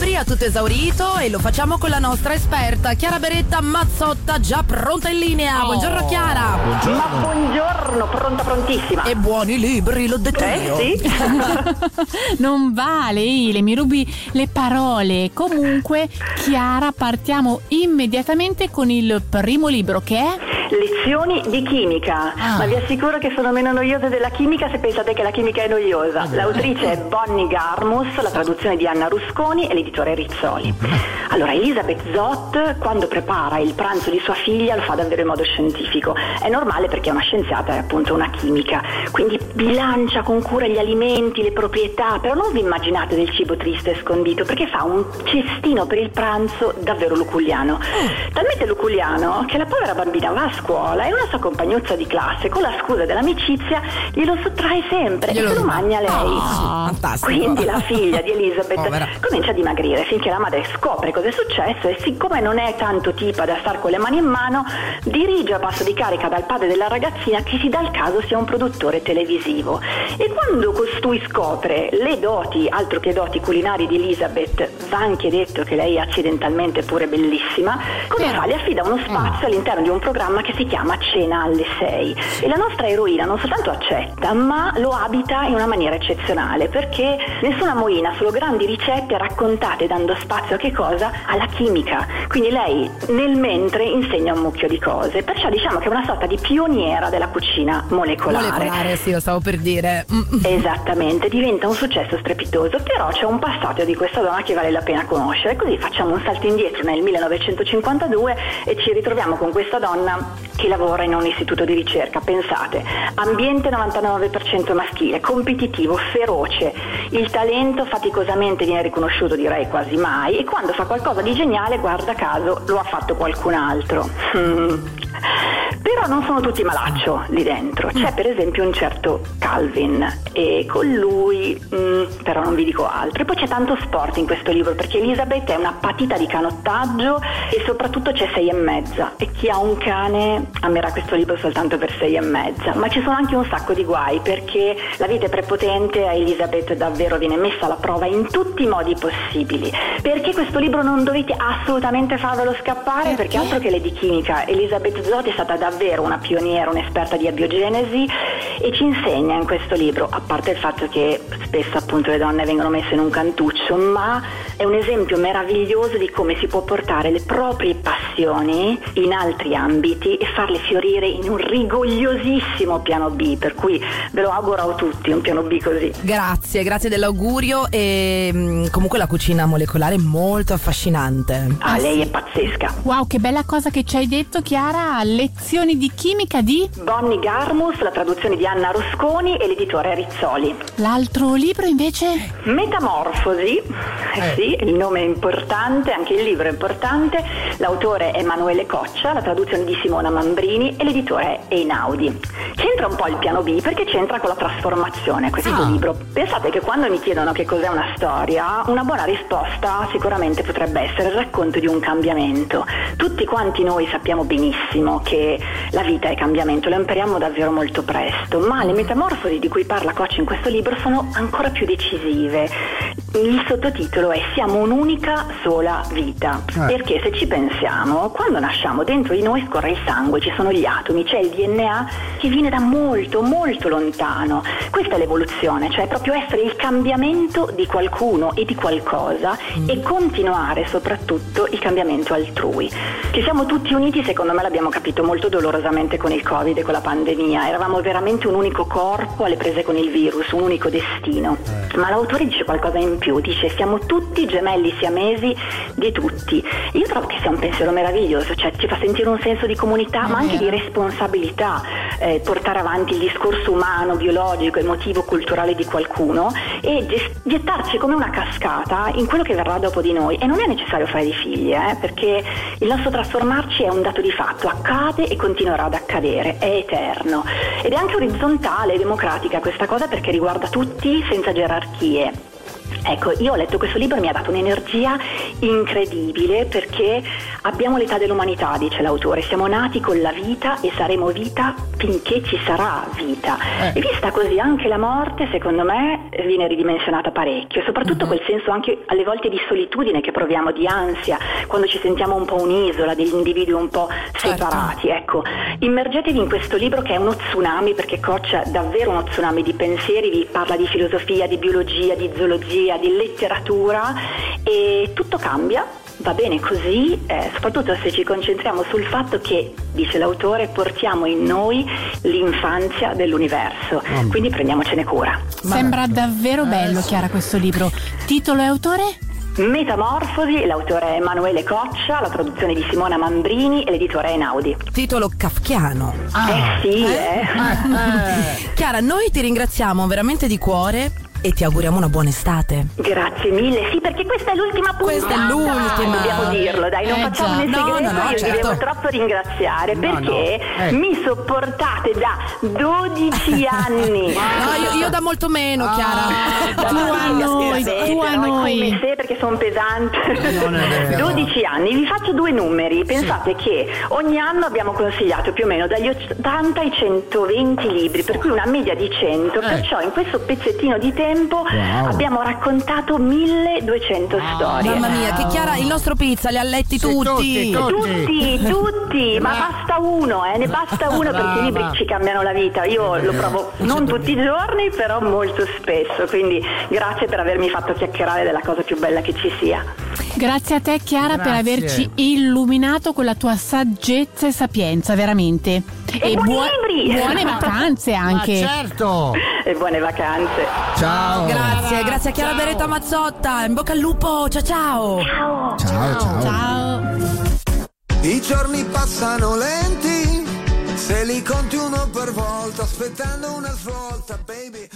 libri a tutto esaurito e lo facciamo con la nostra esperta Chiara Beretta Mazzotta, già pronta in linea. Oh. Buongiorno Chiara. Buongiorno. Ma buongiorno, pronta prontissima. E buoni libri, l'ho detto eh io. sì. Non vale, Ile, mi rubi le parole. Comunque, Chiara, partiamo immediatamente con il primo libro che è Lezioni di chimica, Ah. ma vi assicuro che sono meno noiose della chimica se pensate che la chimica è noiosa. L'autrice è Bonnie Garmus, la traduzione di Anna Rusconi e l'editore Rizzoli. Allora, Elisabeth Zott, quando prepara il pranzo di sua figlia, lo fa davvero in modo scientifico. È normale perché è una scienziata, è appunto una chimica, quindi bilancia con cura gli alimenti, le proprietà, però non vi immaginate del cibo triste e scondito, perché fa un cestino per il pranzo davvero luculliano. Talmente luculliano che la povera bambina va a scuola e una sua compagnozza di classe, con la scusa dell'amicizia, glielo sottrae sempre Glielo e se lo mangia lei. Fantastico. Quindi la figlia di Elizabeth Povera. comincia a dimagrire finché la madre scopre cosa è successo e siccome non è tanto tipa da star con le mani in mano, dirige a passo di carica dal padre della ragazzina che si dà il caso sia un produttore televisivo. E quando costui scopre le doti, altro che doti culinari di Elizabeth, va anche detto che lei è accidentalmente pure bellissima, Però- fa? Le affida uno spazio all'interno di un programma che si chiama Cena alle 6 e la nostra eroina non soltanto accetta ma lo abita in una maniera eccezionale perché nessuna moina, solo grandi ricette raccontate dando spazio a che cosa? Alla chimica. Quindi lei nel mentre insegna un mucchio di cose, perciò diciamo che è una sorta di pioniera della cucina molecolare. Molecolare, sì, lo stavo per dire. Mm. Esattamente, diventa un successo strepitoso, però c'è un passaggio di questa donna che vale la pena conoscere, così facciamo un salto indietro nel 1952 e ci ritroviamo con questa donna che lavora in un istituto di ricerca, pensate, ambiente 99% maschile, competitivo, feroce, il talento faticosamente viene riconosciuto direi quasi mai e quando fa qualcosa di geniale, guarda caso, lo ha fatto qualcun altro. Mm. Però non sono tutti malaccio lì dentro, c'è per esempio un certo Calvin e con lui, mm, però non vi dico altro. E poi c'è tanto sport in questo libro perché Elizabeth è una patita di canottaggio e soprattutto c'è sei e mezza e chi ha un cane amerà questo libro soltanto per sei e mezza, ma ci sono anche un sacco di guai perché la vita è prepotente a Elizabeth davvero viene messa alla prova in tutti i modi possibili. Perché questo libro non dovete assolutamente farvelo scappare perché altro che le di chimica, Elizabeth Zott è stata davvero una pioniera, un'esperta di abiogenesi e ci insegna in questo libro, a parte il fatto che spesso appunto le donne vengono messe in un cantuccio, ma è un esempio meraviglioso di come si può portare le proprie passioni in altri ambiti e farle fiorire in un rigogliosissimo piano B, per cui ve lo auguro a tutti un piano B così. Grazie, grazie dell'augurio e mm, comunque la cucina molecolare è molto affascinante. Ah, lei è pazzesca. Wow, che bella cosa che ci hai detto, Chiara. Lezioni di chimica di Bonnie Garmus, la traduzione di Anna Rosconi e l'editore Rizzoli. l'altro libro invece? Metamorfosi, eh sì, il nome è importante, anche il libro è importante, l'autore è Emanuele Coccia, la traduzione di Simona Mambrini e l'editore è Einaudi. C'entra un po' il piano B perché c'entra con la trasformazione questo Ah. libro. Pensate che quando mi chiedono che cos'è una storia, una buona risposta sicuramente potrebbe essere il racconto di un cambiamento. Tutti quanti noi sappiamo benissimo che la vita è cambiamento, lo impariamo davvero molto presto, ma le metamorfosi di cui parla Coccia in questo libro sono ancora più decisive. Il sottotitolo è Siamo un'unica sola vita, perché se ci pensiamo, quando nasciamo dentro di noi scorre il sangue, ci sono gli atomi, c'è il DNA che viene da molto, molto lontano. Questa è l'evoluzione, cioè proprio essere il cambiamento di qualcuno e di qualcosa e continuare soprattutto il cambiamento altrui. Che siamo tutti uniti, secondo me l'abbiamo capito molto dolorosamente con il Covid e con la pandemia, eravamo veramente un unico corpo alle prese con il virus, un unico destino. Ma l'autore dice qualcosa in più, dice siamo tutti gemelli siamesi di tutti. Io trovo che sia un pensiero meraviglioso, cioè ci fa sentire un senso di comunità ma anche di responsabilità, eh, portare avanti il discorso umano, biologico, emotivo, culturale di qualcuno e gettarci come una cascata in quello che verrà dopo di noi. E non è necessario fare dei figli, eh, perché il nostro trasformarci è un dato di fatto, accade e continuerà ad accadere, è eterno. Ed è anche orizzontale e democratica questa cosa perché riguarda tutti senza gerarchie. Ecco, io ho letto questo libro e mi ha dato un'energia incredibile perché abbiamo l'età dell'umanità, dice l'autore, siamo nati con la vita e saremo vita finché ci sarà vita. Eh. E vista così anche la morte, secondo me, viene ridimensionata parecchio, soprattutto uh-huh. quel senso anche alle volte di solitudine che proviamo, di ansia, quando ci sentiamo un po' un'isola, degli individui un po' certo. separati. Ecco, immergetevi in questo libro che è uno tsunami perché Koch davvero uno tsunami di pensieri, vi parla di filosofia, di biologia, di zoologia, di letteratura e tutto cambia va bene così, eh, soprattutto se ci concentriamo sul fatto che, dice l'autore, portiamo in noi l'infanzia dell'universo, oh. quindi prendiamocene cura. Sembra davvero bello, Chiara, questo libro. Titolo e autore? Metamorfosi, l'autore è Emanuele Coccia, la traduzione di Simona Mambrini e l'editore è Naudi. Titolo kafkiano. Ah. Eh sì, eh. eh. Chiara, noi ti ringraziamo veramente di cuore e ti auguriamo una buona estate. Grazie mille, sì, perché questa è l'ultima puntata. Questa è l'ultima. Dobbiamo dirlo, dai, non eh facciamo nel segreto, no, no, no, io certo. vi devo troppo ringraziare no, perché no. Eh. mi sopportate da 12 anni. no, io, io, da molto meno, ah, Chiara. tu a noi, tu a noi. Come se perché sono pesante. 12 anni, vi faccio due numeri. Pensate sì. che ogni anno abbiamo consigliato più o meno dagli 80 ai 120 libri, per cui una media di 100, eh. perciò in questo pezzettino di tempo tempo wow. abbiamo raccontato 1200 wow. storie. Mamma mia, che Chiara, il nostro pizza li ha letti sì, tutti. Tutti, tutti, tutti, ma basta uno, eh, ne basta uno perché i libri ci cambiano la vita. Io lo provo non tutti i giorni, però molto spesso, quindi grazie per avermi fatto chiacchierare della cosa più bella che ci sia. Grazie a te Chiara Grazie. per averci illuminato con la tua saggezza e sapienza, veramente. E, e buoni buo- buone vacanze anche. Ma certo. E buone vacanze. Ciao. Grazie, grazie a Chiara ciao. Beretta Mazzotta. In bocca al lupo. Ciao ciao. Ciao. Ciao, ciao. ciao. I giorni passano lenti, se li conti uno per volta, aspettando una svolta, baby.